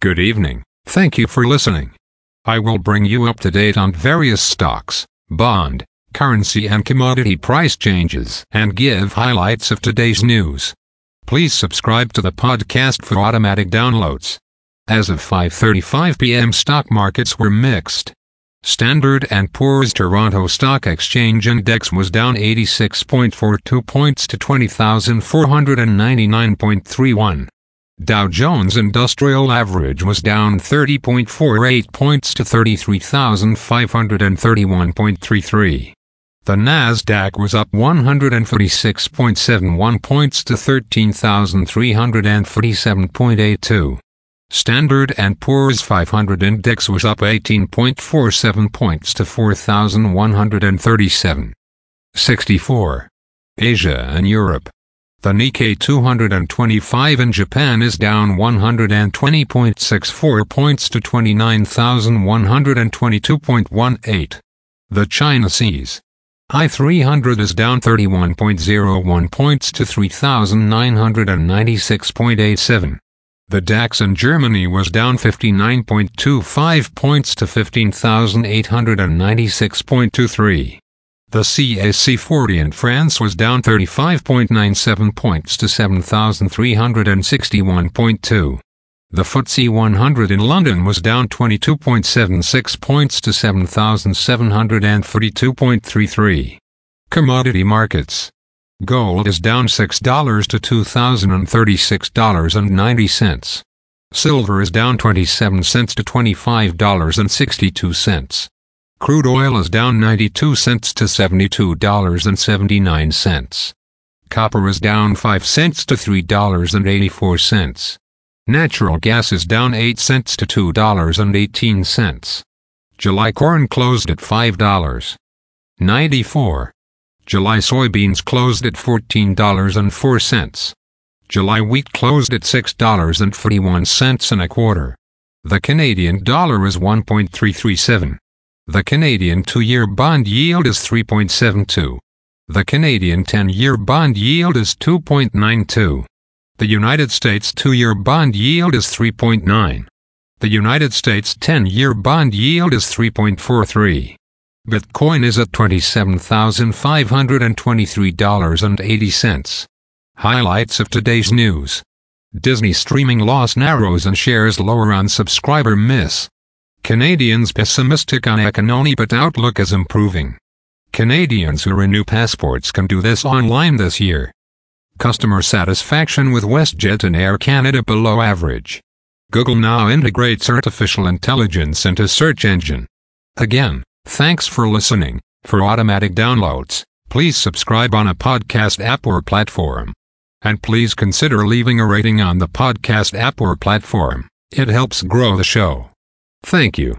Good evening. Thank you for listening. I will bring you up to date on various stocks, bond, currency and commodity price changes and give highlights of today's news. Please subscribe to the podcast for automatic downloads. As of 5:35 p.m. stock markets were mixed. Standard & Poor's Toronto Stock Exchange Index was down 86.42 points to 20,499.31. Dow Jones Industrial Average was down 30.48 points to 33,531.33. The Nasdaq was up 146.71 points to 13,347.82. Standard & Poor's 500 index was up 18.47 points to 4,137. 64. Asia and Europe. The Nikkei 225 in Japan is down 120.64 points to 29,122.18. The China CSI I 300 is down 31.01 points to 3,996.87. The DAX in Germany was down 59.25 points to 15,896.23. The CAC 40 in France was down 35.97 points to 7,361.2. The FTSE 100 in London was down 22.76 points to 7,732.33. Commodity markets. Gold is down $6 to $2,036.90. Silver is down 27 cents to $25.62. Crude oil is down 92 cents to $72.79. Copper is down 5 cents to $3.84. Natural gas is down 8 cents to $2.18. July corn closed at $5.94. July soybeans closed at $14.04. July wheat closed at $6.41 and a quarter. The Canadian dollar is 1.337. The Canadian two-year bond yield is 3.72. The Canadian 10-year bond yield is 2.92. The United States two-year bond yield is 3.9. The United States 10-year bond yield is 3.43. Bitcoin is at $27,523.80. Highlights of today's news. Disney streaming loss narrows and shares lower on subscriber miss. Canadians pessimistic on economy but outlook is improving. Canadians who renew passports can do this online this year. Customer satisfaction with WestJet and Air Canada below average. Google now integrates artificial intelligence into search engine. Again, thanks for listening. For automatic downloads, please subscribe on a podcast app or platform. And please consider leaving a rating on the podcast app or platform. It helps grow the show. Thank you.